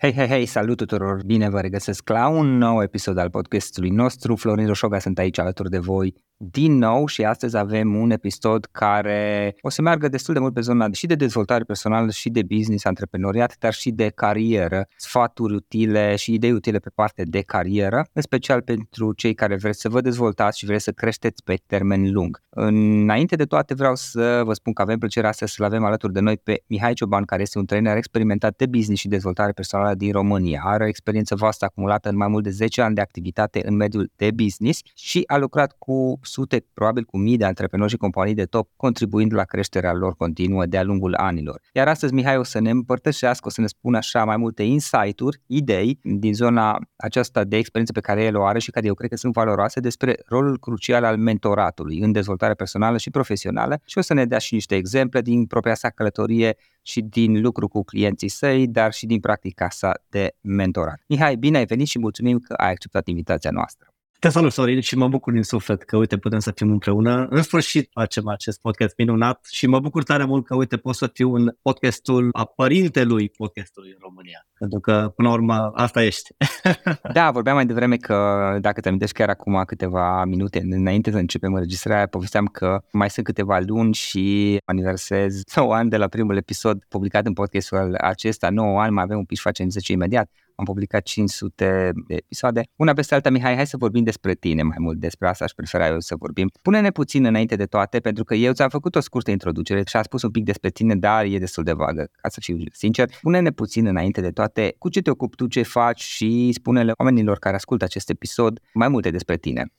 Hei, hei, hei, salut tuturor! Bine vă regăsesc la un nou episod al podcastului nostru. Florin Roșoga sunt aici alături de voi din nou și astăzi avem un episod care o să meargă destul de mult pe zona și de dezvoltare personală și de business, antreprenoriat, dar și de carieră, sfaturi utile și idei utile pe parte de carieră, în special pentru cei care vreți să vă dezvoltați și vreți să creșteți pe termen lung. Înainte de toate vreau să vă spun că avem plăcerea să să-l avem alături de noi pe Mihai Cioban, care este un trainer experimentat de business și dezvoltare personală din România. Are o experiență vastă acumulată în mai mult de 10 ani de activitate în mediul de business și a lucrat cu sute, probabil cu mii de antreprenori și companii de top, contribuind la creșterea lor continuă de-a lungul anilor. Iar astăzi Mihai o să ne împărtășească, o să ne spună așa mai multe insight-uri, idei din zona aceasta de experiență pe care el o are și care eu cred că sunt valoroase despre rolul crucial al mentoratului în dezvoltare personală și profesională și o să ne dea și niște exemple din propria sa călătorie și din lucru cu clienții săi, dar și din practica sa de mentorat. Mihai, bine ai venit și mulțumim că ai acceptat invitația noastră. Te salut, Sorin, și mă bucur din suflet că, uite, putem să fim împreună. În sfârșit facem acest podcast minunat și mă bucur tare mult că, uite, pot să fiu în podcastul a părintelui podcastului în România. Pentru că, până la urmă, asta ești. da, vorbeam mai devreme că, dacă te amintești chiar acum câteva minute înainte să începem înregistrarea, povesteam că mai sunt câteva luni și aniversez 9 ani de la primul episod publicat în podcastul acesta. 9 ani, mai avem un pic și facem 10 imediat am publicat 500 de episoade. Una peste alta, Mihai, hai să vorbim despre tine mai mult, despre asta aș prefera eu să vorbim. Pune-ne puțin înainte de toate, pentru că eu ți-am făcut o scurtă introducere și am spus un pic despre tine, dar e destul de vagă, ca să fiu sincer. Pune-ne puțin înainte de toate cu ce te ocupi tu, ce faci și spune-le oamenilor care ascultă acest episod mai multe despre tine.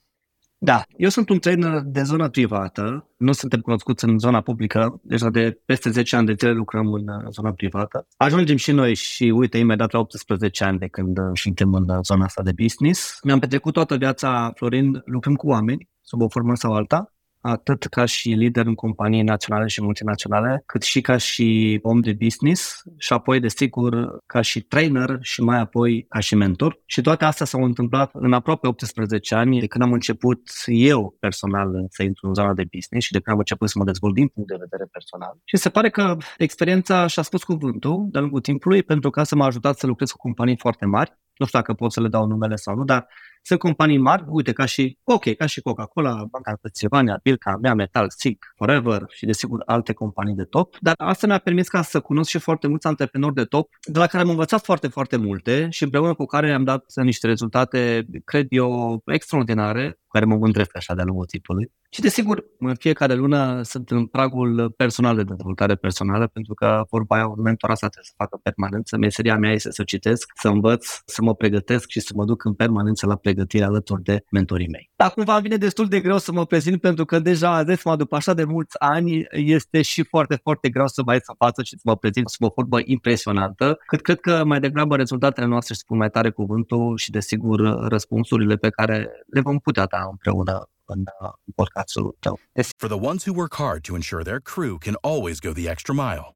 Da, eu sunt un trainer de zona privată, nu suntem cunoscuți în zona publică, deja de peste 10 ani de zile lucrăm în zona privată. Ajungem și noi și uite, imediat la 18 ani de când suntem în zona asta de business. Mi-am petrecut toată viața, Florin, lucrând cu oameni, sub o formă sau alta atât ca și lider în companii naționale și multinaționale, cât și ca și om de business și apoi, desigur, ca și trainer și mai apoi ca și mentor. Și toate astea s-au întâmplat în aproape 18 ani de când am început eu personal să intru în zona de business și de când am început să mă dezvolt din punct de vedere personal. Și se pare că experiența și-a spus cuvântul de-a lungul timpului pentru că să m-a ajutat să lucrez cu companii foarte mari. Nu știu dacă pot să le dau numele sau nu, dar Sunt companii mari, uite, ca și, ok, ca și Coca-Cola, Banca Transilvania, Bilca, Mea Metal, SIC, Forever și desigur alte companii de top, dar asta mi-a permis ca să cunosc și foarte mulți antreprenori de top, de la care am învățat foarte, foarte multe și împreună cu care am dat niște rezultate, cred eu, extraordinare, cu care mă mândresc așa de-a lungul timpului. Și desigur, în fiecare lună sunt în pragul personal de dezvoltare personală, pentru că vorba aia, un mentor asta trebuie să facă permanență. Meseria mea este să citesc, să învăț, să mă pregătesc și să mă duc în permanență la pregătire alături de mentorii mei. Dar cumva vine destul de greu să mă prezint, pentru că deja, ades după așa de mulți ani, este și foarte, foarte greu să mai să față și să mă prezint sub o formă impresionantă, cât cred că mai degrabă rezultatele noastre spun mai tare cuvântul și, desigur, răspunsurile pe care le vom putea da împreună în, uh, podcastul tău. For the ones who work hard to ensure their crew can always go the extra mile,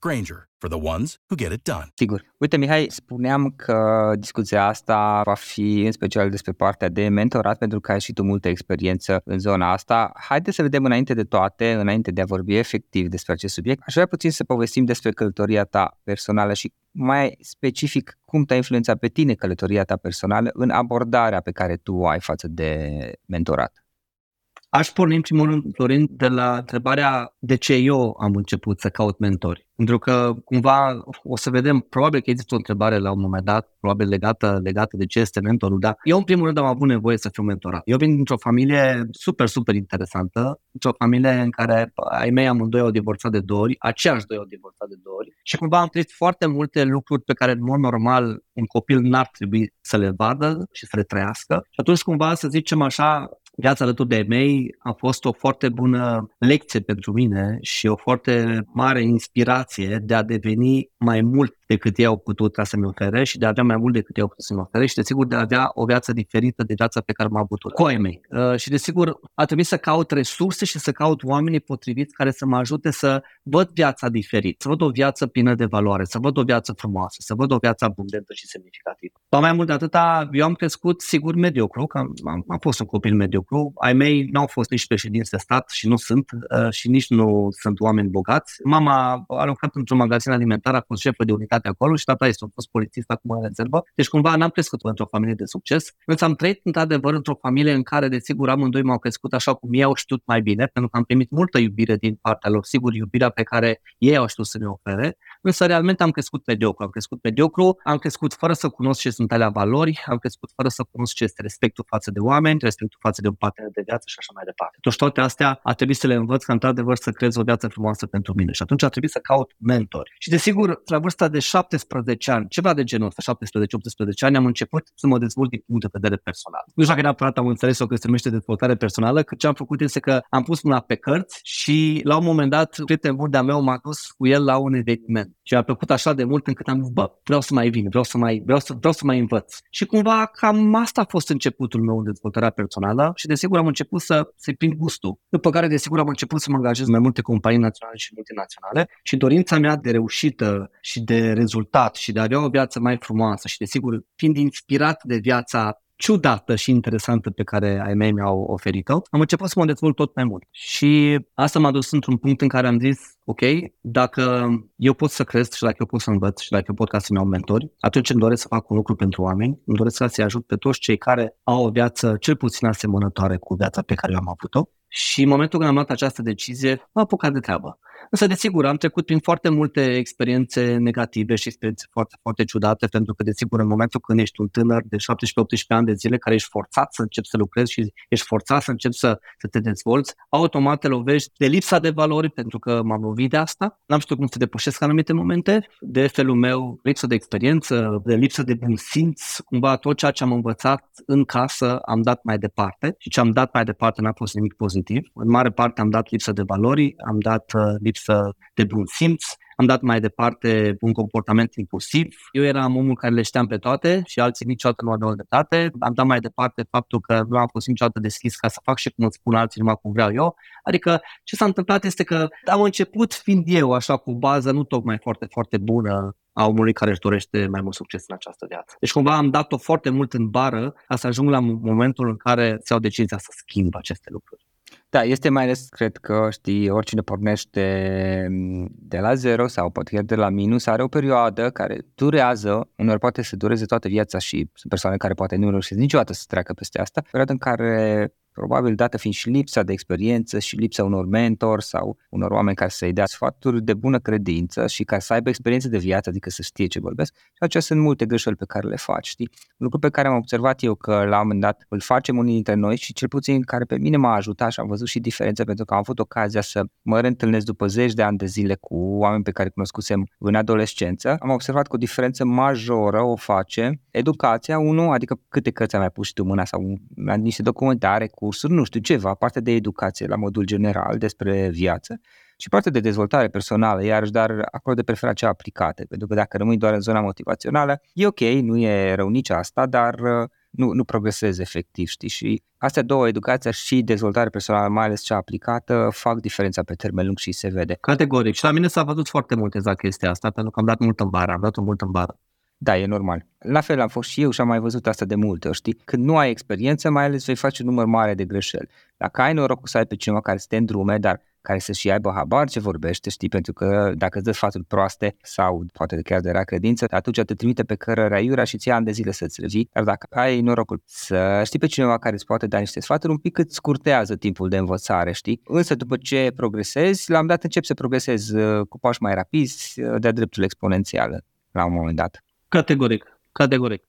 Granger, for the ones who get it done. Sigur. Uite, Mihai, spuneam că discuția asta va fi în special despre partea de mentorat, pentru că ai și tu multă experiență în zona asta. Haideți să vedem înainte de toate, înainte de a vorbi efectiv despre acest subiect, aș vrea puțin să povestim despre călătoria ta personală și mai specific cum te-a influențat pe tine călătoria ta personală în abordarea pe care tu o ai față de mentorat. Aș porni în primul rând, Florin, de la întrebarea de ce eu am început să caut mentori. Pentru că cumva o să vedem, probabil că există o întrebare la un moment dat, probabil legată, legată de ce este mentorul, dar eu în primul rând am avut nevoie să fiu mentorat. Eu vin dintr-o familie super, super interesantă, într-o familie în care ai mei amândoi au divorțat de două ori, aceiași doi au divorțat de două ori și cumva am trăit foarte multe lucruri pe care în mod normal un copil n-ar trebui să le vadă și să le trăiască. Și atunci cumva să zicem așa, viața alături de mei a fost o foarte bună lecție pentru mine și o foarte mare inspirație de a deveni mai mult decât ei au putut ca să-mi ofere și de a avea mai mult decât ei au putut să-mi ofere și desigur de a avea o viață diferită de viața pe care am avut-o cu ai mei. Uh, și desigur a trebuit să caut resurse și să caut oamenii potriviți care să mă ajute să văd viața diferit, să văd o viață plină de valoare, să văd o viață frumoasă, să văd o viață abundentă și semnificativă. Dar mai mult de atâta, eu am crescut sigur mediocru, că am, am, am fost un copil mediocru. Ai mei n-au fost nici președinți de stat și nu sunt uh, și nici nu sunt oameni bogați. Mama a lucrat într-un magazin alimentar, a fost șefă de unitate unitate acolo și tata este a fost polițist acum în rezervă. Deci cumva n-am crescut într-o familie de succes. Însă am trăit într-adevăr într-o familie în care, desigur, amândoi m-au crescut așa cum ei au știut mai bine, pentru că am primit multă iubire din partea lor, sigur, iubirea pe care ei au știut să ne ofere. Însă realmente am crescut mediocru. Am crescut mediocru, am crescut fără să cunosc ce sunt alea valori, am crescut fără să cunosc ce este respectul față de oameni, respectul față de un partener de viață și așa mai departe. Deci toate astea a trebuit să le învăț ca într-adevăr să creez o viață frumoasă pentru mine. Și atunci a trebuit să caut mentori. Și desigur, la vârsta de 17 ani, ceva de genul ăsta, 17-18 ani, am început să mă dezvolt din punct de vedere personal. Nu știu dacă neapărat am înțeles-o că se numește dezvoltare personală, că ce am făcut este că am pus mâna pe cărți și la un moment dat prietenul de-a meu m-a dus cu el la un eveniment. Și a plăcut așa de mult încât am zis, bă, vreau să mai vin, vreau să mai, vreau să, vreau să mai învăț. Și cumva cam asta a fost începutul meu în dezvoltarea personală și desigur am început să, să prind gustul. După care desigur am început să mă angajez mai multe companii naționale și multinaționale și dorința mea de reușită și de rezultat și de a avea o viață mai frumoasă și desigur fiind inspirat de viața ciudată și interesantă pe care ai mei mi-au oferit-o, am început să mă dezvolt tot mai mult. Și asta m-a dus într-un punct în care am zis, ok, dacă eu pot să cresc și dacă eu pot să învăț și dacă eu pot ca să-mi iau mentori, atunci îmi doresc să fac un lucru pentru oameni, îmi doresc să-i ajut pe toți cei care au o viață cel puțin asemănătoare cu viața pe care eu am avut-o. Și în momentul când am luat această decizie, m-a apucat de treabă. Însă, desigur, am trecut prin foarte multe experiențe negative și experiențe foarte, foarte ciudate, pentru că, desigur, în momentul când ești un tânăr de 17-18 ani de zile, care ești forțat să începi să lucrezi și ești forțat să începi să, să te dezvolți, automat te lovești de lipsa de valori, pentru că m-am lovit de asta. N-am știut cum să depășesc anumite momente, de felul meu, lipsă de experiență, de lipsă de bun simț, cumva tot ceea ce am învățat în casă am dat mai departe și ce am dat mai departe n-a fost nimic pozitiv. În mare parte am dat lipsă de valori, am dat uh, lipsă de bun simț, am dat mai departe un comportament impulsiv. Eu eram omul care le știam pe toate și alții niciodată nu aveau dreptate. Am dat mai departe faptul că nu am fost niciodată deschis ca să fac și cum îți spun alții numai cum vreau eu. Adică ce s-a întâmplat este că am început fiind eu așa cu bază nu tocmai foarte, foarte bună a omului care își dorește mai mult succes în această viață. Deci cumva am dat-o foarte mult în bară ca să ajung la momentul în care se iau decizia să schimb aceste lucruri. Da, este mai ales, cred că, știi, oricine pornește mm, de la zero sau poate chiar de la minus, are o perioadă care durează, uneori poate să dureze toată viața și sunt persoane care poate nu reușesc niciodată să treacă peste asta, perioadă în care probabil dată fiind și lipsa de experiență și lipsa unor mentor sau unor oameni care să-i dea sfaturi de bună credință și care să aibă experiență de viață, adică să știe ce vorbesc. Și acestea sunt multe greșeli pe care le faci, știi? Lucru pe care am observat eu că la un moment dat îl facem unii dintre noi și cel puțin care pe mine m-a ajutat și am văzut și diferențe pentru că am avut ocazia să mă reîntâlnesc după zeci de ani de zile cu oameni pe care cunoscusem în adolescență. Am observat că o diferență majoră o face educația, unul, adică câte cărți ai mai pus și tu mâna sau niște documentare, cursuri, nu știu, ceva, parte de educație la modul general despre viață și parte de dezvoltare personală, iarăși, dar acolo de preferat cea aplicată, pentru că dacă rămâi doar în zona motivațională, e ok, nu e rău nici asta, dar uh, nu, nu progresezi efectiv, știi? Și astea două, educația și dezvoltare personală, mai ales cea aplicată, fac diferența pe termen lung și se vede. Categoric. Și la mine s-a văzut foarte mult exact chestia asta, pentru că am dat mult în bară, am dat mult în bară. Da, e normal. La fel am fost și eu și am mai văzut asta de multe ori, știi? Când nu ai experiență, mai ales vei face un număr mare de greșeli. Dacă ai norocul să ai pe cineva care să te îndrume, dar care să și aibă habar ce vorbește, știi, pentru că dacă îți dă sfaturi proaste sau poate chiar de rea credință, atunci te trimite pe cărăra iura și ți ani de zile să-ți revii, dar dacă ai norocul să știi pe cineva care îți poate da niște sfaturi, un pic îți scurtează timpul de învățare, știi? Însă după ce progresezi, la un dat încep să progresezi uh, cu pași mai rapizi, uh, de-a dreptul exponențial la un moment dat. Categoric, categoric.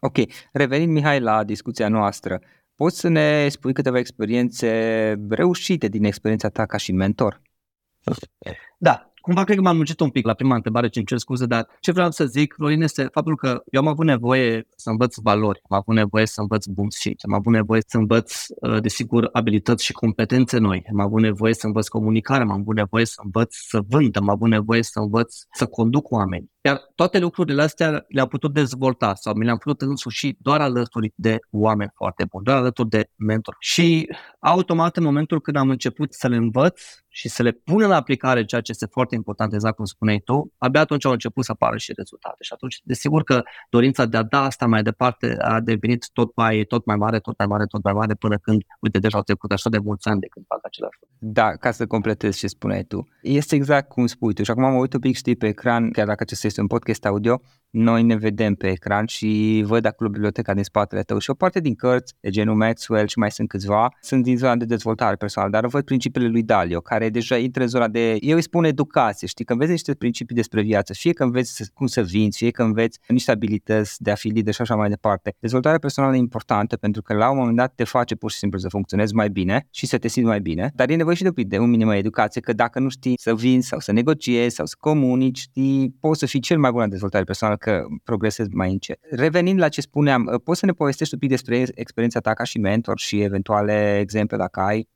Ok, revenind Mihai la discuția noastră, poți să ne spui câteva experiențe reușite din experiența ta ca și mentor? Da, cumva cred că m-am muncit un pic la prima întrebare, ce îmi cer scuze, dar ce vreau să zic, Florin, este faptul că eu am avut nevoie să învăț valori, am avut nevoie să învăț bun simț, am avut nevoie să învăț, uh, desigur, abilități și competențe noi, am avut nevoie să învăț comunicare, am avut nevoie să învăț să vând, am avut nevoie să învăț să conduc oameni. Iar toate lucrurile astea le-am putut dezvolta sau mi le-am putut însuși doar alături de oameni foarte buni, doar alături de mentor. Și automat în momentul când am început să le învăț și să le pun în aplicare ceea ce este foarte important, exact cum spuneai tu, abia atunci au început să apară și rezultate. Și atunci, desigur că dorința de a da asta mai departe a devenit tot mai, tot mai mare, tot mai mare, tot mai mare, până când, uite, deja au trecut așa de mulți ani de când fac același lucru. Da, ca să completez ce spuneai tu. Este exact cum spui tu. Și acum mă uit un pic, știi, pe ecran, chiar dacă acesta este un podcast audio, noi ne vedem pe ecran și văd acolo biblioteca din spatele tău și o parte din cărți de genul Maxwell și mai sunt câțiva, sunt din zona de dezvoltare personală, dar văd principiile lui Dalio, care deja intră în zona de, eu îi spun educație, știi, că înveți niște principii despre viață, fie că înveți cum să vinzi, fie că înveți niște abilități de a fi lider și așa mai departe. Dezvoltarea personală e importantă pentru că la un moment dat te face pur și simplu să funcționezi mai bine și să te simți mai bine, dar e nevoie și de, de un minim de educație, că dacă nu știi să vinzi sau să negociezi sau să comunici, știi, poți să fii cel mai bun în dezvoltare personală că progresezi mai încet. Revenind la ce spuneam, poți să ne povestești un pic despre experiența ta ca și mentor și eventuale exemple dacă ai?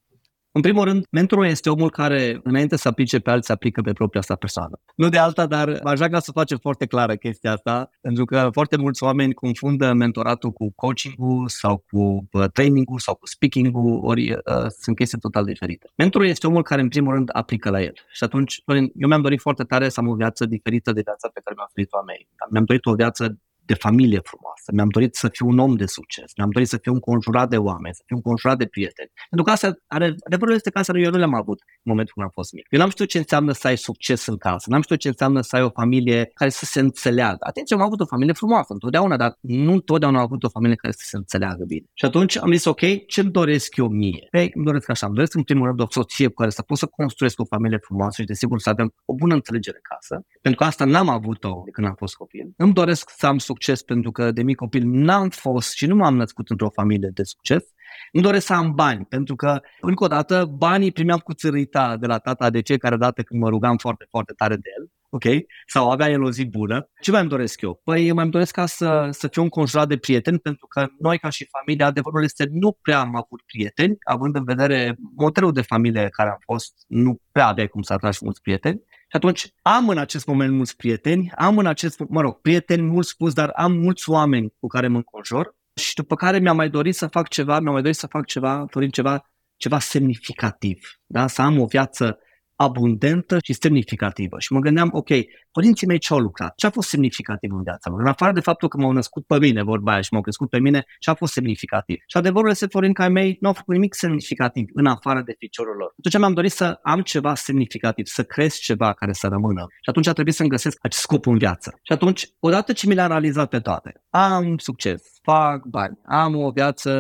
În primul rând, mentorul este omul care, înainte să aplice pe alții, aplică pe propria sa persoană. Nu de alta, dar aș vrea să facem foarte clară chestia asta, pentru că foarte mulți oameni confundă mentoratul cu coaching-ul sau cu uh, training-ul sau cu speaking-ul, ori uh, sunt chestii total diferite. Mentorul este omul care, în primul rând, aplică la el. Și atunci, eu mi-am dorit foarte tare să am o viață diferită de viața pe care mi-a oferit-o a mei. Mi-am dorit o viață de familie frumoasă, mi-am dorit să fiu un om de succes, mi-am dorit să fiu înconjurat de oameni, să fiu înconjurat de prieteni. Pentru că asta are, adevărul este că asta eu nu le-am avut în momentul când am fost mic. Eu n-am știut ce înseamnă să ai succes în casă, n-am știut ce înseamnă să ai o familie care să se înțeleagă. Atenție, am avut o familie frumoasă întotdeauna, dar nu întotdeauna am avut o familie care să se înțeleagă bine. Și atunci am zis, ok, ce-mi doresc eu mie? Ei, îmi doresc așa, îmi doresc în primul rând o soție cu care să pot să construiesc o familie frumoasă și desigur să avem o bună înțelegere în casă, pentru că asta n-am avut-o de când am fost copil. Îmi doresc să am succes pentru că de mic copil n-am fost și nu m-am născut într-o familie de succes. Îmi doresc să am bani, pentru că, încă o dată, banii primeam cu țărita de la tata de ce care dată când mă rugam foarte, foarte tare de el, ok? Sau avea el o zi bună. Ce mai îmi doresc eu? Păi mai îmi doresc ca să, să fiu înconjurat de prieteni, pentru că noi ca și familie, adevărul este, nu prea am avut prieteni, având în vedere modelul de familie care am fost, nu prea aveai cum să atragi mulți prieteni. Și atunci am în acest moment mulți prieteni, am în acest, mă rog, prieteni mult spus, dar am mulți oameni cu care mă înconjur și după care mi-am mai dorit să fac ceva, mi-am mai dorit să fac ceva, Florin, ceva, ceva semnificativ, da? să am o viață abundentă și semnificativă. Și mă gândeam, ok, părinții mei ce au lucrat? Ce a fost semnificativ în viața lor? În afară de faptul că m-au născut pe mine, vorba aia, și m-au crescut pe mine, ce a fost semnificativ? Și adevărul este, Florin, că ai mei nu au făcut nimic semnificativ în afară de ficiorul lor. Atunci mi-am dorit să am ceva semnificativ, să cresc ceva care să rămână. Și atunci a trebuit să-mi găsesc acest scop în viață. Și atunci, odată ce mi le-am realizat pe toate, am succes, fac bani, am o viață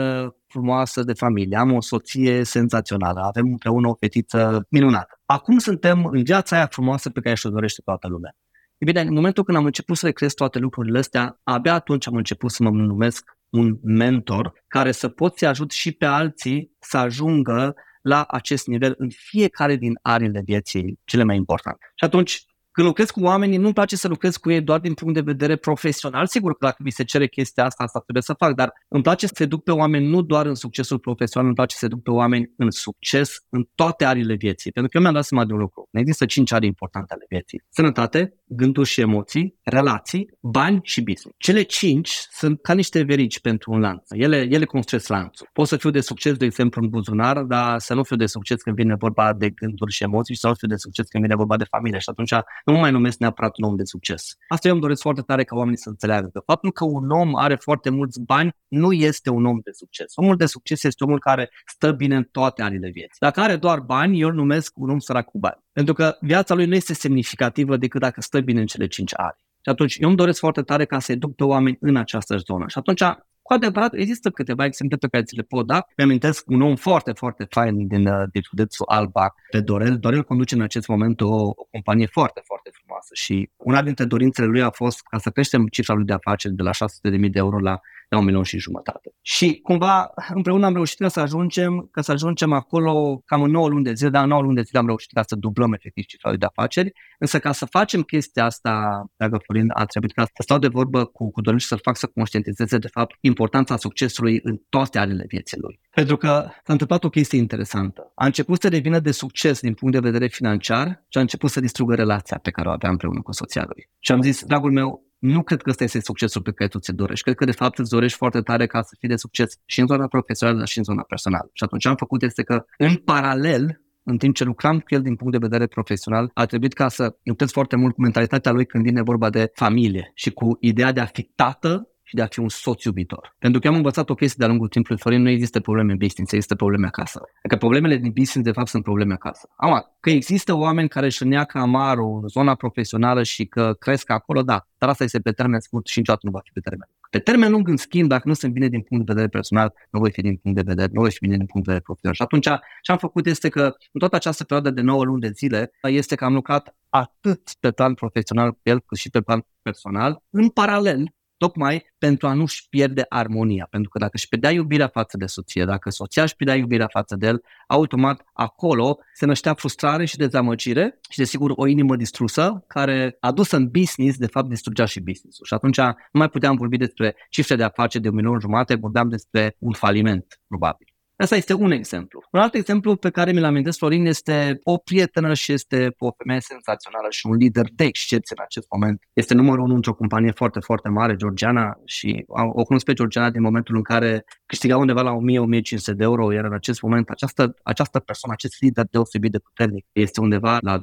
frumoasă de familie, am o soție senzațională, avem împreună o fetiță minunată. Acum suntem în viața aia frumoasă pe care și-o dorește toată lumea. E bine, în momentul când am început să le creez toate lucrurile astea, abia atunci am început să mă numesc un mentor care să pot să ajut și pe alții să ajungă la acest nivel în fiecare din ariile vieții cele mai importante. Și atunci când lucrez cu oamenii, nu-mi place să lucrez cu ei doar din punct de vedere profesional. Sigur că dacă mi se cere chestia asta, asta trebuie să fac, dar îmi place să se duc pe oameni nu doar în succesul profesional, îmi place să se duc pe oameni în succes în toate arile vieții. Pentru că eu mi-am dat seama de un lucru. Ne există cinci arii importante ale vieții. Sănătate, gânduri și emoții, relații, bani și business. Cele cinci sunt ca niște verici pentru un lanț. Ele, ele construiesc lanțul. Pot să fiu de succes, de exemplu, în buzunar, dar să nu fiu de succes când vine vorba de gânduri și emoții, sau să fiu de succes când vine vorba de familie. Și atunci nu mă mai numesc neapărat un om de succes. Asta eu îmi doresc foarte tare ca oamenii să înțeleagă că faptul că un om are foarte mulți bani nu este un om de succes. Omul de succes este omul care stă bine în toate anile vieții. Dacă are doar bani, eu îl numesc un om sărac cu bani. Pentru că viața lui nu este semnificativă decât dacă stă bine în cele cinci ari. Și atunci eu îmi doresc foarte tare ca să educ pe oameni în această zonă. Și atunci cu adevărat, există câteva exemple pe care ți le pot da. Mi-amintesc un om foarte, foarte fain din, uh, din județul Alba, pe Dorel. Dorel conduce în acest moment o, o companie foarte, foarte frumoasă și una dintre dorințele lui a fost ca să creștem cifra lui de afaceri de la 600.000 de euro la la un milion și jumătate. Și cumva împreună am reușit ca să ajungem, ca să ajungem acolo cam în 9 luni de zile, dar în 9 luni de zile am reușit ca să dublăm efectiv cifra de afaceri, însă ca să facem chestia asta, dragă Florin, a trebuit ca să stau de vorbă cu, cu Dorin și să-l fac să conștientizeze de fapt importanța succesului în toate arele vieții lui. Pentru că s-a întâmplat o chestie interesantă. A început să devină de succes din punct de vedere financiar și a început să distrugă relația pe care o avea împreună cu soția lui. Și am zis, dragul meu, nu cred că ăsta este succesul pe care tu ți dorești. Cred că, de fapt, îți dorești foarte tare ca să fii de succes și în zona profesională, dar și în zona personală. Și atunci ce am făcut este că, în paralel, în timp ce lucram cu el din punct de vedere profesional, a trebuit ca să lucrez foarte mult cu mentalitatea lui când vine vorba de familie și cu ideea de a fi tată și de a fi un soț iubitor. Pentru că am învățat o chestie de-a lungul timpului, Florin, nu există probleme în business, există probleme acasă. Adică problemele din business, de fapt, sunt probleme acasă. Acum, că există oameni care își neacă amarul în zona profesională și că cresc acolo, da, dar asta este pe termen scurt și niciodată nu va fi pe termen lung. Pe termen lung, în schimb, dacă nu sunt bine din punct de vedere personal, nu voi fi din punct de vedere, nu voi fi bine din punct de vedere profesional. Și atunci, ce am făcut este că, în toată această perioadă de 9 luni de zile, este că am lucrat atât pe plan profesional cu el, cât și pe plan personal, în paralel tocmai pentru a nu-și pierde armonia. Pentru că dacă își pierdea iubirea față de soție, dacă soția își pierdea iubirea față de el, automat acolo se năștea frustrare și dezamăgire și desigur o inimă distrusă care adusă în business, de fapt distrugea și business-ul. Și atunci nu mai puteam vorbi despre cifre de afaceri de un milion jumate, vorbeam despre un faliment, probabil. Asta este un exemplu. Un alt exemplu pe care mi-l amintesc, Florin, este o prietenă și este o femeie senzațională și un lider de excepție în acest moment. Este numărul unu într-o companie foarte, foarte mare, Georgiana, și o cunosc pe Georgiana din momentul în care câștiga undeva la 1000-1500 de euro, iar în acest moment această, această persoană, acest lider deosebit de puternic, este undeva la 20-20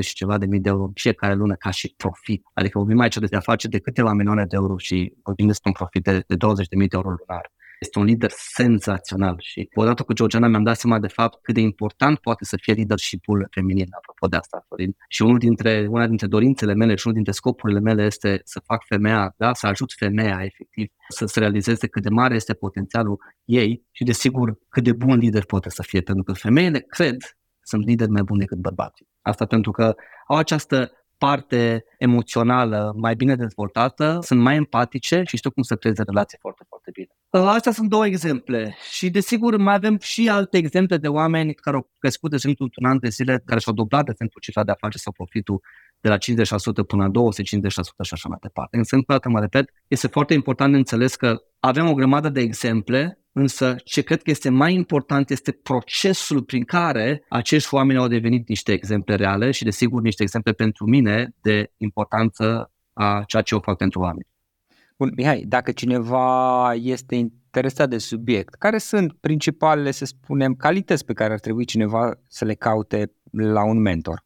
și ceva de mii de euro în fiecare lună ca și profit. Adică vorbim aici de a face de câteva milioane de euro și vorbim despre un profit de, de 20 de mii de euro lunar. Este un lider senzațional și odată cu Georgiana mi-am dat seama de fapt cât de important poate să fie leadership-ul feminin, apropo de asta, Florin. Și unul dintre, una dintre dorințele mele și unul dintre scopurile mele este să fac femeia, da, să ajut femeia efectiv să se realizeze cât de mare este potențialul ei și desigur cât de bun lider poate să fie, pentru că femeile cred sunt lideri mai buni decât bărbații. Asta pentru că au această parte emoțională mai bine dezvoltată, sunt mai empatice și știu cum să creeze relații foarte, foarte bine. Uh, astea sunt două exemple și desigur mai avem și alte exemple de oameni care au crescut de exemplu un an de zile, care și-au dublat de exemplu cifra de afaceri sau profitul de la 50% până la 250% și așa mai departe. Însă, încă o dată mă repet, este foarte important de înțeles că avem o grămadă de exemple Însă, ce cred că este mai important este procesul prin care acești oameni au devenit niște exemple reale și, desigur, niște exemple pentru mine de importanță a ceea ce eu fac pentru oameni. Bun, Mihai, dacă cineva este interesat de subiect, care sunt principalele, să spunem, calități pe care ar trebui cineva să le caute la un mentor?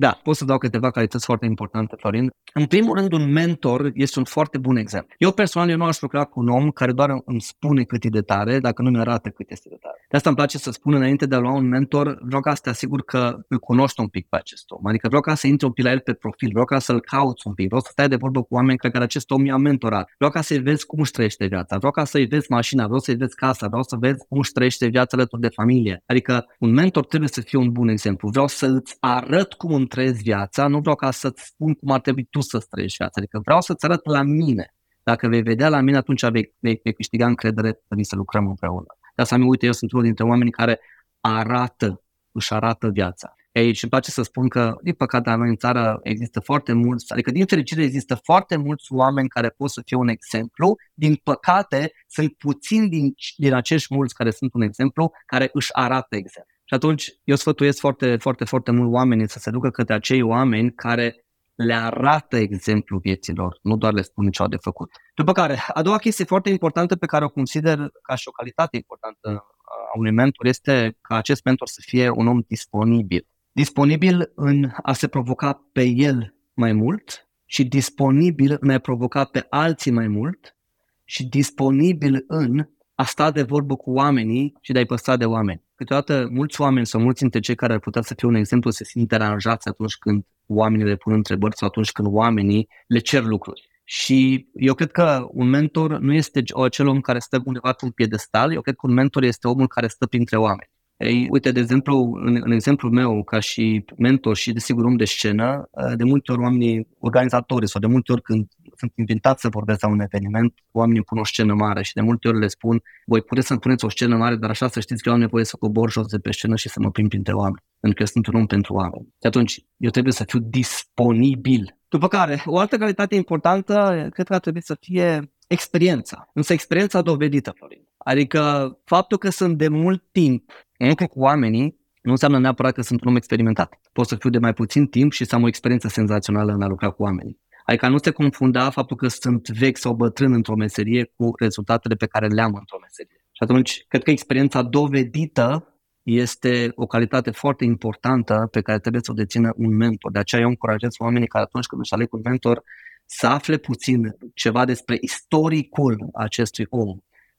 Da, pot să dau câteva calități foarte importante, Florin. În primul rând, un mentor este un foarte bun exemplu. Eu personal eu nu aș lucra cu un om care doar îmi spune cât e de tare, dacă nu mi arată cât este de tare. De asta îmi place să spun înainte de a lua un mentor, vreau ca să te asigur că îl cunoști un pic pe acest om. Adică vreau ca să intri un pic la el pe profil, vreau ca să-l cauți un pic, vreau să stai de vorbă cu oameni care acest om i-a mentorat. Vreau ca să-i vezi cum își trăiește viața, vreau ca să-i vezi mașina, vreau să-i vezi casa, vreau să vezi cum își trăiește viața alături de familie. Adică un mentor trebuie să fie un bun exemplu. Vreau să îți arăt cum îmi trăiesc viața, nu vreau ca să-ți spun cum ar trebui tu să trăiești viața. Adică vreau să-ți arăt la mine. Dacă vei vedea la mine, atunci vei, vei, vei câștiga încredere să lucrăm împreună. De asta mi uite, eu sunt unul dintre oamenii care arată, își arată viața. Ei, și îmi place să spun că, din păcate, la noi în țară există foarte mulți, adică din fericire există foarte mulți oameni care pot să fie un exemplu. Din păcate, sunt puțini din, din acești mulți care sunt un exemplu, care își arată exemplu. Și atunci eu sfătuiesc foarte, foarte, foarte mult oamenii să se ducă către acei oameni care le arată exemplu vieților, nu doar le spun ce au de făcut. După care, a doua chestie foarte importantă pe care o consider ca și o calitate importantă a unui mentor este ca acest mentor să fie un om disponibil. Disponibil în a se provoca pe el mai mult și disponibil în a provoca pe alții mai mult și disponibil în a sta de vorbă cu oamenii și de a-i păstra de oameni. Câteodată mulți oameni sau mulți dintre cei care ar putea să fie un exemplu se simt deranjați atunci când oamenii le pun întrebări sau atunci când oamenii le cer lucruri. Și eu cred că un mentor nu este acel om care stă undeva pe un piedestal, eu cred că un mentor este omul care stă printre oameni. Ei, uite, de exemplu, în, în exemplul meu, ca și mentor și, desigur, om de scenă, de multe ori oamenii, organizatori sau de multe ori când sunt invitați să vorbesc la un eveniment, oamenii pun o scenă mare și de multe ori le spun, voi puteți să-mi puneți o scenă mare, dar așa să știți că eu am nevoie să cobor jos de pe scenă și să mă prind printre oameni, pentru că sunt un om pentru oameni. Și atunci, eu trebuie să fiu disponibil. După care, o altă calitate importantă, cred că ar trebui să fie experiența. Însă experiența dovedită, Florin. Adică faptul că sunt de mult timp în lucru cu oamenii nu înseamnă neapărat că sunt un om experimentat. Pot să fiu de mai puțin timp și să am o experiență senzațională în a lucra cu oamenii. Adică nu se confunda faptul că sunt vechi sau bătrân într-o meserie cu rezultatele pe care le am într-o meserie. Și atunci, cred că experiența dovedită este o calitate foarte importantă pe care trebuie să o dețină un mentor. De aceea eu încurajez oamenii care atunci când își aleg un mentor să afle puțin ceva despre istoricul acestui om,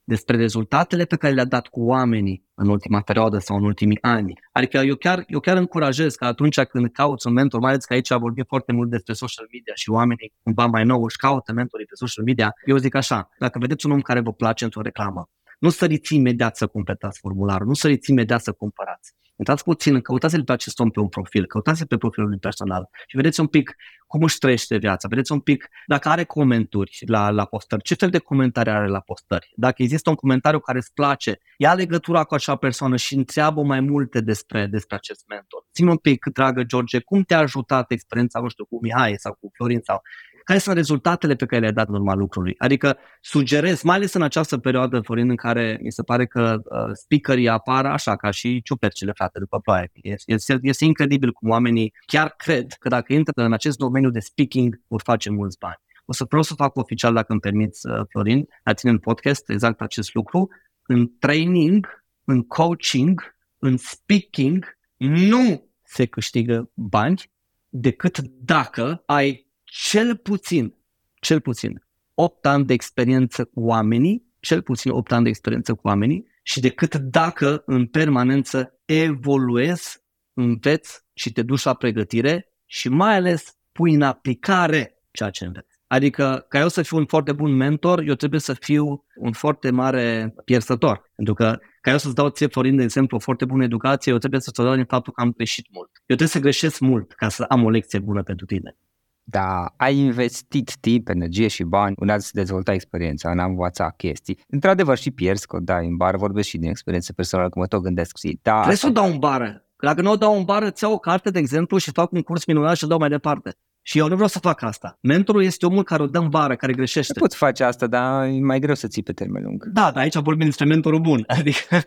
despre rezultatele pe care le-a dat cu oamenii în ultima perioadă sau în ultimii ani. Adică eu chiar, eu chiar încurajez că atunci când cauți un mentor, mai ales că aici vorbit foarte mult despre social media și oamenii cumva mai nou își caută mentorii pe social media, eu zic așa, dacă vedeți un om care vă place într-o reclamă, nu săriți imediat să completați formularul, nu săriți imediat să cumpărați. Intrați puțin, căutați-l pe acest om pe un profil, căutați-l pe profilul lui personal și vedeți un pic cum își trăiește viața, vedeți un pic dacă are comenturi la, la postări, ce fel de comentarii are la postări. Dacă există un comentariu care îți place, ia legătura cu acea persoană și întreabă mai multe despre, despre acest mentor. Ține un pic, dragă George, cum te-a ajutat experiența, nu știu, cu Mihai sau cu Florin sau care sunt rezultatele pe care le-ai dat în urma lucrului. Adică sugerez, mai ales în această perioadă, Florin, în care mi se pare că uh, speakerii apar așa ca și ciupercile, frate, după ploaie. Este, este, este incredibil cum oamenii chiar cred că dacă intră în acest domeniu de speaking, vor face mulți bani. O să vreau să fac oficial, dacă îmi permiți, uh, Florin, la tine în podcast, exact acest lucru. În training, în coaching, în speaking, nu se câștigă bani decât dacă ai cel puțin, cel puțin 8 ani de experiență cu oamenii, cel puțin 8 ani de experiență cu oamenii și decât dacă în permanență evoluezi, înveți și te duci la pregătire și mai ales pui în aplicare ceea ce înveți. Adică, ca eu să fiu un foarte bun mentor, eu trebuie să fiu un foarte mare pierzător. Pentru că, ca eu să-ți dau ție, Florin, de exemplu, o foarte bună educație, eu trebuie să-ți dau din faptul că am greșit mult. Eu trebuie să greșesc mult ca să am o lecție bună pentru tine. Da, ai investit timp, energie și bani în a-ți dezvolta experiența, în a învăța chestii. Într-adevăr și pierzi, că da, în bară vorbesc și din experiență personală, că mă tot gândesc. Și, da, Trebuie să o dau în bară. Dacă nu o dau în bară, îți iau o carte, de exemplu, și fac un curs minunat și o dau mai departe. Și eu nu vreau să fac asta. Mentorul este omul care o dă în bară, care greșește. Poți face asta, dar e mai greu să ții pe termen lung. Da, dar aici vorbim despre mentorul bun. Adică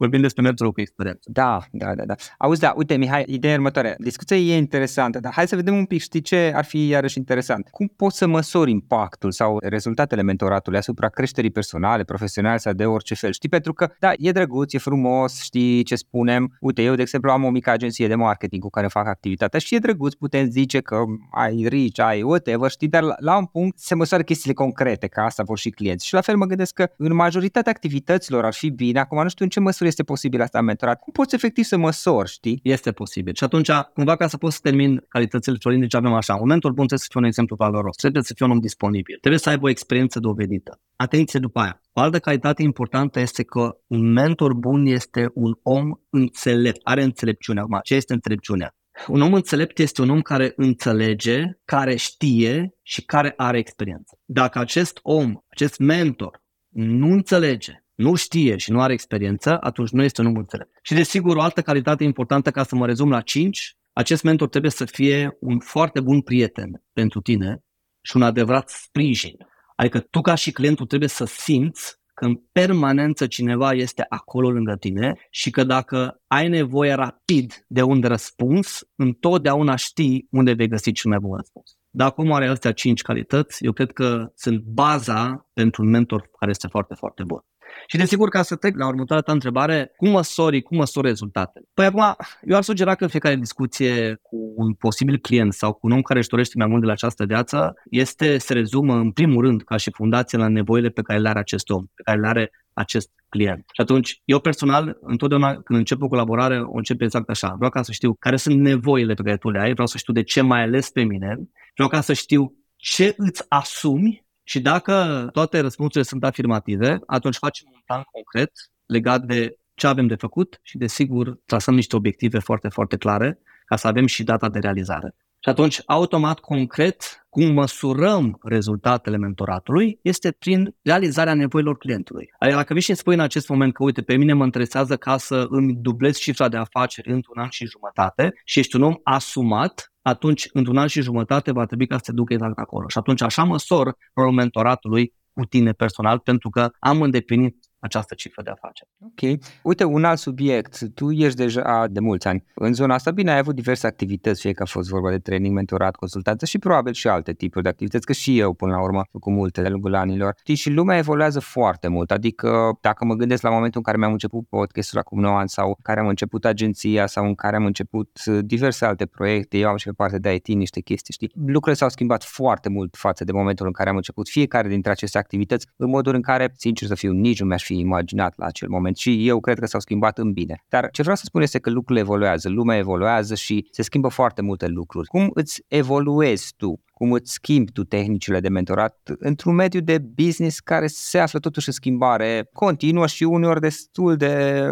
vorbim despre mentorul cu experiență. Da, da, da, da. Auzi, da, uite, Mihai, ideea următoare. Discuția e interesantă, dar hai să vedem un pic, știi ce ar fi iarăși interesant. Cum poți să măsori impactul sau rezultatele mentoratului asupra creșterii personale, profesionale sau de orice fel? Știi, pentru că, da, e drăguț, e frumos, știi ce spunem. Uite, eu, de exemplu, am o mică agenție de marketing cu care fac activitatea și e drăguț, putem zice că ai reach, ai whatever, știi, dar la, la un punct se măsoară chestiile concrete, ca asta vor și clienți. Și la fel mă gândesc că în majoritatea activităților ar fi bine, acum nu știu în ce măsură este posibil asta mentorat, cum poți efectiv să măsori, știi? Este posibil. Și atunci, cumva ca să poți să termin calitățile Florin, deci avem așa, un mentor bun trebuie să fie un exemplu valoros, trebuie să fie un om disponibil, trebuie să aibă o experiență dovedită. Atenție după aia. O altă calitate importantă este că un mentor bun este un om înțelept, are înțelepciune. Acum, ce este înțelepciunea? Un om înțelept este un om care înțelege, care știe și care are experiență. Dacă acest om, acest mentor, nu înțelege, nu știe și nu are experiență, atunci nu este un om înțelept. Și desigur, o altă calitate importantă, ca să mă rezum la 5, acest mentor trebuie să fie un foarte bun prieten pentru tine și un adevărat sprijin. Adică tu ca și clientul trebuie să simți că în permanență cineva este acolo lângă tine și că dacă ai nevoie rapid de un răspuns, întotdeauna știi unde vei găsi cel mai bun răspuns. Dacă omul are astea cinci calități, eu cred că sunt baza pentru un mentor care este foarte, foarte bun. Și desigur, ca să trec la următoarea ta întrebare, cum măsori, cum măsori rezultatele? Păi acum, eu ar sugera că în fiecare discuție cu un posibil client sau cu un om care își dorește mai mult de la această viață, este, se rezumă în primul rând ca și fundație la nevoile pe care le are acest om, pe care le are acest client. Și atunci, eu personal, întotdeauna când încep o colaborare, o încep exact așa. Vreau ca să știu care sunt nevoile pe care tu le ai, vreau să știu de ce mai ales pe mine, vreau ca să știu ce îți asumi și dacă toate răspunsurile sunt afirmative, atunci facem un plan concret legat de ce avem de făcut și, desigur, trasăm niște obiective foarte, foarte clare ca să avem și data de realizare. Și atunci, automat, concret, cum măsurăm rezultatele mentoratului este prin realizarea nevoilor clientului. Adică dacă vii și spui în acest moment că, uite, pe mine mă interesează ca să îmi dublez cifra de afaceri într-un an și jumătate și ești un om asumat, atunci, într-un an și jumătate, va trebui ca să te ducă exact acolo. Și atunci, așa măsor rolul mentoratului cu tine personal, pentru că am îndeplinit această cifră de afaceri. Ok. Uite, un alt subiect. Tu ești deja de mulți ani în zona asta. Bine, ai avut diverse activități, fie că a fost vorba de training, mentorat, consultanță și probabil și alte tipuri de activități, că și eu până la urmă cu multe de lungul anilor. Știi, și lumea evoluează foarte mult. Adică dacă mă gândesc la momentul în care mi-am început podcastul acum 9 ani sau care am început agenția sau în care am început uh, diverse alte proiecte, eu am și pe partea de IT niște chestii, știi? Lucrurile s-au schimbat foarte mult față de momentul în care am început fiecare dintre aceste activități, în modul în care, sincer să fiu, nici nu mi-aș fi imaginat la acel moment și eu cred că s-au schimbat în bine. Dar ce vreau să spun este că lucrurile evoluează, lumea evoluează și se schimbă foarte multe lucruri. Cum îți evoluezi tu? Cum îți schimbi tu tehnicile de mentorat într-un mediu de business care se află totuși în schimbare continuă și uneori destul de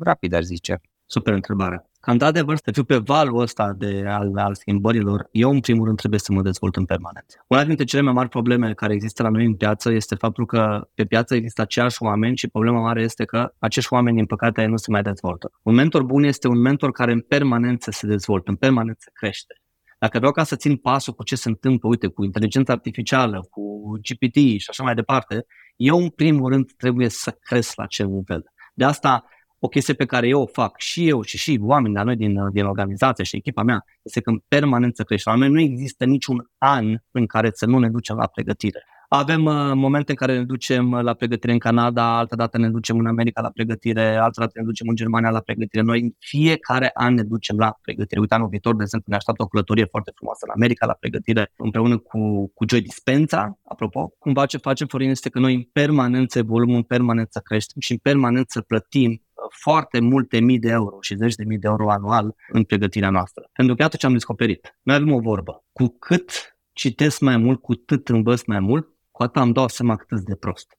rapid, aș zice? Super întrebare. Ca într-adevăr să fiu pe valul ăsta de al, al schimbărilor, eu în primul rând trebuie să mă dezvolt în permanență. Una dintre cele mai mari probleme care există la noi în piață este faptul că pe piață există aceiași oameni și problema mare este că acești oameni, din păcate, nu se mai dezvoltă. Un mentor bun este un mentor care în permanență se dezvoltă, în permanență crește. Dacă vreau ca să țin pasul cu ce se întâmplă, uite, cu inteligența artificială, cu GPT și așa mai departe, eu în primul rând trebuie să cresc la acel nivel. De asta o chestie pe care eu o fac și eu și și oamenii la noi din, din organizație și echipa mea este că în permanență crește. La noi nu există niciun an în care să nu ne ducem la pregătire. Avem uh, momente în care ne ducem la pregătire în Canada, altă dată ne ducem în America la pregătire, altă dată ne ducem în Germania la pregătire. Noi în fiecare an ne ducem la pregătire. Uite, anul viitor, de exemplu, ne așteaptă o călătorie foarte frumoasă în America la pregătire împreună cu, cu Joy Dispenza. Apropo, cumva ce facem, Florin, este că noi în permanență evoluăm, în permanență creștem și în permanență plătim foarte multe mii de euro și zeci de mii de euro anual în pregătirea noastră. Pentru că iată ce am descoperit. Noi avem o vorbă. Cu cât citesc mai mult, cu cât învăț mai mult, cu atât am dau seama cât de prost.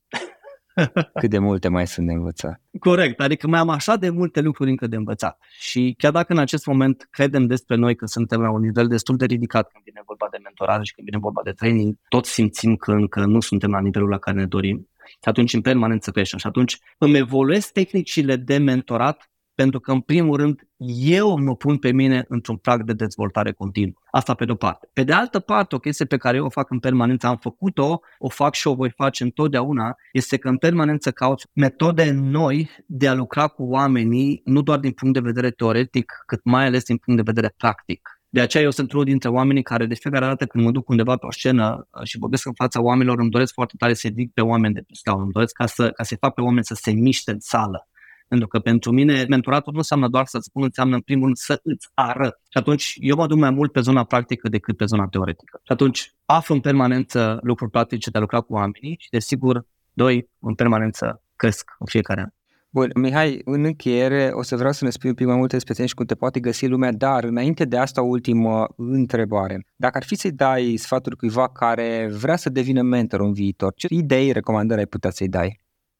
Cât de multe mai sunt de învățat. Corect, adică mai am așa de multe lucruri încă de învățat. Și chiar dacă în acest moment credem despre noi că suntem la un nivel destul de ridicat când vine vorba de mentorare și când vine vorba de training, toți simțim că încă nu suntem la nivelul la care ne dorim. Și atunci în permanență creștem. Și atunci îmi evoluez tehnicile de mentorat pentru că, în primul rând, eu mă pun pe mine într-un prag de dezvoltare continuă. Asta pe de-o parte. Pe de altă parte, o chestie pe care eu o fac în permanență, am făcut-o, o fac și o voi face întotdeauna, este că în permanență caut metode noi de a lucra cu oamenii, nu doar din punct de vedere teoretic, cât mai ales din punct de vedere practic. De aceea eu sunt unul dintre oamenii care de fiecare dată când mă duc undeva pe o scenă uh, și vorbesc în fața oamenilor, îmi doresc foarte tare să ridic pe oameni de pe scaun, îmi doresc ca să, ca să fac pe oameni să se miște în sală. Pentru că pentru mine mentoratul nu înseamnă doar să spun, înseamnă în primul rând să îți arăt. Și atunci eu mă duc mai mult pe zona practică decât pe zona teoretică. Și atunci aflu în permanență lucruri practice de a lucra cu oamenii și desigur, doi, în permanență cresc în fiecare an. Bun, Mihai, în încheiere o să vreau să ne spui un pic mai multe despre tine și cum te poate găsi lumea, dar înainte de asta o ultimă întrebare. Dacă ar fi să-i dai sfaturi cuiva care vrea să devină mentor în viitor, ce idei, recomandări ai putea să-i dai?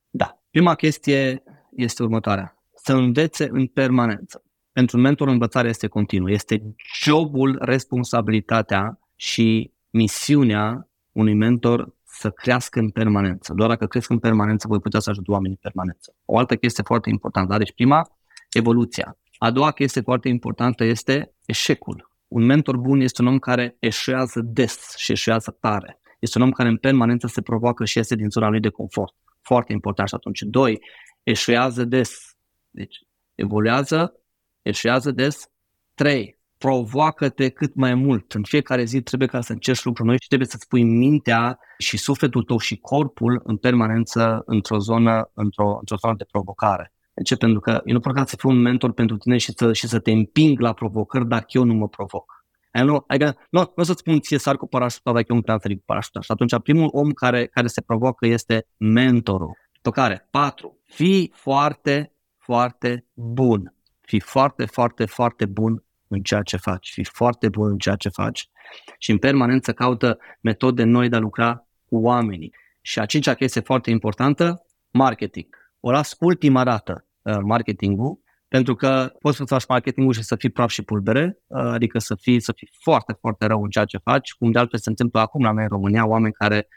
Da. Prima chestie este următoarea. Să învețe în permanență. Pentru un mentor învățarea este continuă. Este jobul, responsabilitatea și misiunea unui mentor să crească în permanență. Doar dacă cresc în permanență, voi putea să ajut oamenii în permanență. O altă chestie foarte importantă. Da? Deci prima, evoluția. A doua chestie foarte importantă este eșecul. Un mentor bun este un om care eșuează des și eșuează tare. Este un om care în permanență se provoacă și iese din zona lui de confort. Foarte important și atunci. Doi, eșuează des. Deci evoluează, eșuează des. Trei, provoacă-te cât mai mult. În fiecare zi trebuie ca să încerci lucruri noi și trebuie să-ți pui mintea și sufletul tău și corpul în permanență într-o zonă, într-o, într-o zonă de provocare. De ce? Pentru că eu nu pot să fiu un mentor pentru tine și să, și să te împing la provocări dacă eu nu mă provoc. Nu, adică, nu, nu o să-ți spun ție sar cu parașuta dacă eu nu prea cu parașuta. Și atunci primul om care, care se provoacă este mentorul. După care, patru, fii foarte, foarte bun. Fii foarte, foarte, foarte bun în ceea ce faci, fii foarte bun în ceea ce faci și în permanență caută metode noi de a lucra cu oamenii. Și a cincea chestie foarte importantă, marketing. O las ultima dată uh, marketingul, pentru că poți să faci marketingul și să fii praf și pulbere, uh, adică să fii, să fii foarte, foarte rău în ceea ce faci, cum de altfel se întâmplă acum la noi în România, oameni care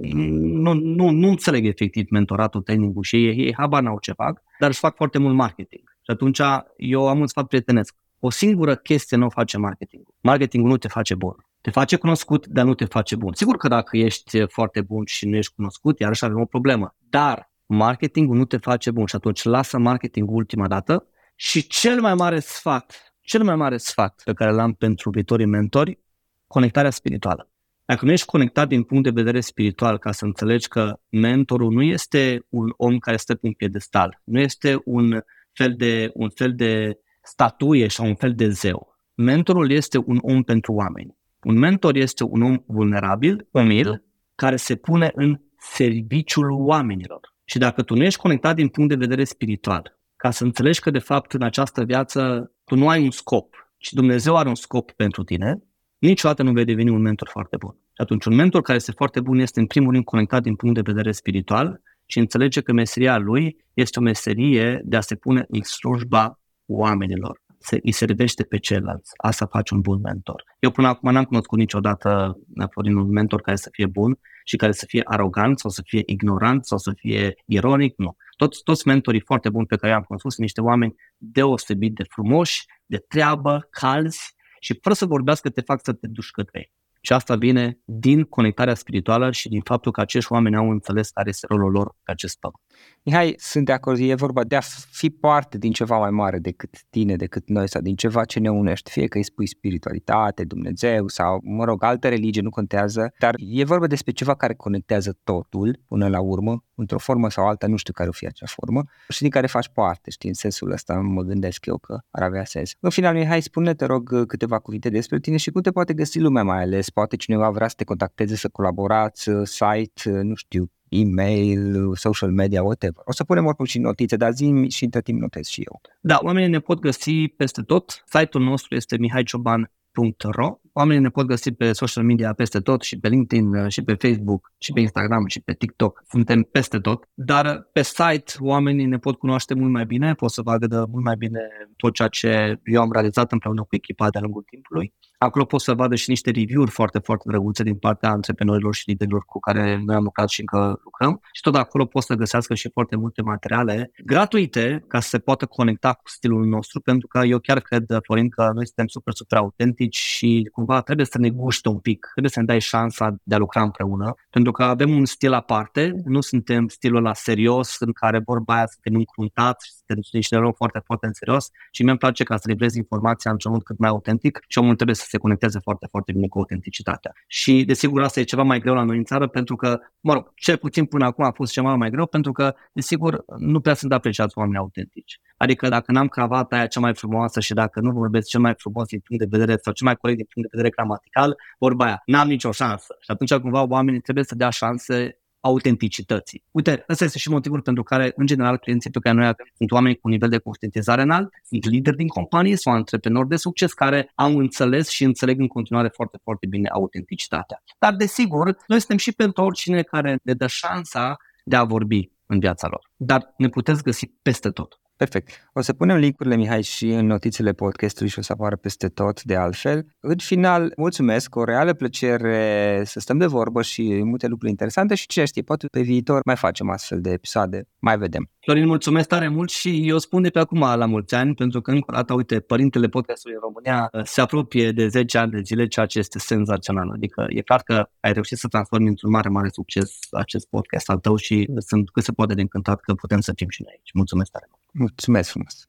nu, nu, nu înțeleg efectiv mentoratul, training și ei, ei habar n-au ce fac, dar își fac foarte mult marketing. Și atunci eu am un sfat prietenesc. O singură chestie nu face marketingul. Marketingul nu te face bun. Te face cunoscut, dar nu te face bun. Sigur că dacă ești foarte bun și nu ești cunoscut, iarăși avem o problemă. Dar marketingul nu te face bun și atunci lasă marketingul ultima dată și cel mai mare sfat, cel mai mare sfat pe care l-am pentru viitorii mentori, conectarea spirituală. Dacă nu ești conectat din punct de vedere spiritual, ca să înțelegi că mentorul nu este un om care stă pe un piedestal, nu este un fel de, un fel de statuie sau un fel de zeu. Mentorul este un om pentru oameni. Un mentor este un om vulnerabil, umil, care se pune în serviciul oamenilor. Și dacă tu nu ești conectat din punct de vedere spiritual, ca să înțelegi că de fapt în această viață tu nu ai un scop, ci Dumnezeu are un scop pentru tine, niciodată nu vei deveni un mentor foarte bun. Și atunci un mentor care este foarte bun este în primul rând conectat din punct de vedere spiritual și înțelege că meseria lui este o meserie de a se pune în slujba oamenilor. Se, îi servește pe ceilalți. Asta face un bun mentor. Eu până acum n-am cunoscut niciodată, Florin, un mentor care să fie bun și care să fie arogant sau să fie ignorant sau să fie ironic. Nu. Toți, toți mentorii foarte buni pe care i-am cunoscut sunt niște oameni deosebit de frumoși, de treabă, calzi și fără să vorbească te fac să te duci către ei. Și asta vine din conectarea spirituală și din faptul că acești oameni au înțeles care este rolul lor pe acest pământ. Mihai, sunt de acord, e vorba de a fi parte din ceva mai mare decât tine, decât noi sau din ceva ce ne unește, fie că îi spui spiritualitate, Dumnezeu sau, mă rog, altă religie, nu contează, dar e vorba despre ceva care conectează totul până la urmă, într-o formă sau alta, nu știu care o fi acea formă, și din care faci parte, știi, în sensul ăsta mă gândesc eu că ar avea sens. În final, Mihai, spune te rog, câteva cuvinte despre tine și cum te poate găsi lumea mai ales, poate cineva vrea să te contacteze, să colaborați, site, nu știu, e-mail, social media, whatever. O să punem oricum și notițe, dar zi și între timp notez și eu. Da, oamenii ne pot găsi peste tot. Site-ul nostru este mihaicioban.ro oamenii ne pot găsi pe social media peste tot și pe LinkedIn și pe Facebook și pe Instagram și pe TikTok. Suntem peste tot. Dar pe site oamenii ne pot cunoaște mult mai bine, pot să vadă mult mai bine tot ceea ce eu am realizat împreună cu echipa de-a lungul timpului. Acolo pot să vadă și niște review-uri foarte, foarte drăguțe din partea antreprenorilor și liderilor cu care noi am lucrat și încă lucrăm. Și tot acolo pot să găsească și foarte multe materiale gratuite ca să se poată conecta cu stilul nostru, pentru că eu chiar cred, Florin, că noi suntem super, super autentici și cumva trebuie să ne guște un pic, trebuie să ne dai șansa de a lucra împreună, pentru că avem un stil aparte, nu suntem stilul la serios în care vorba aia suntem încruntați și suntem niște ne luăm foarte, foarte în serios și mi-e place ca să livrez informația într-un mod cât mai autentic și omul trebuie să se conecteze foarte, foarte bine cu autenticitatea. Și desigur asta e ceva mai greu la noi în țară pentru că, mă rog, cel puțin până acum a fost ceva mai greu pentru că, desigur, nu prea sunt apreciați oameni autentici. Adică dacă n-am cravata aia cea mai frumoasă și dacă nu vorbesc cel mai frumos din punct de vedere sau cel mai corect din punct de vedere gramatical, vorba aia, n-am nicio șansă. Și atunci cumva oamenii trebuie să dea șanse autenticității. Uite, ăsta este și motivul pentru care, în general, clienții pe care noi avem sunt oameni cu un nivel de conștientizare înalt, sunt lideri din companie sau antreprenori de succes care au înțeles și înțeleg în continuare foarte, foarte bine autenticitatea. Dar, desigur, noi suntem și pentru oricine care ne dă șansa de a vorbi în viața lor. Dar ne puteți găsi peste tot. Perfect. O să punem linkurile, Mihai, și în notițele podcastului și o să apară peste tot de altfel. În final, mulțumesc, o reală plăcere să stăm de vorbă și multe lucruri interesante și ce știe, poate pe viitor mai facem astfel de episoade. Mai vedem. Florin, mulțumesc tare mult și eu spun de pe acum la mulți ani, pentru că încă o dată, uite, părintele podcastului în România uh, se apropie de 10 ani de zile, ceea ce este senzațional. Adică e clar că ai reușit să transformi într-un mare, mare succes acest podcast al tău și sunt cât se poate de încântat că putem să fim și noi aici. Mulțumesc tare mult! Mulțumesc frumos!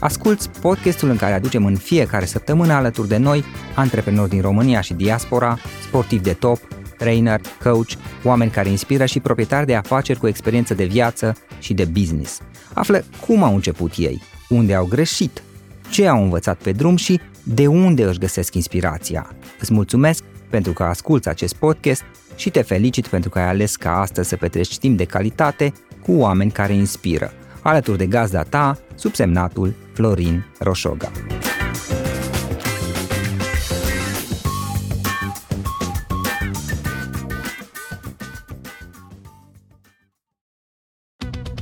Asculți podcastul în care aducem în fiecare săptămână alături de noi antreprenori din România și diaspora, sportivi de top, trainer, coach, oameni care inspiră și proprietari de afaceri cu experiență de viață și de business. Află cum au început ei, unde au greșit, ce au învățat pe drum și de unde își găsesc inspirația. Îți mulțumesc pentru că asculți acest podcast și te felicit pentru că ai ales ca astăzi să petreci timp de calitate cu oameni care inspiră, alături de gazda ta, subsemnatul Florin Roșoga.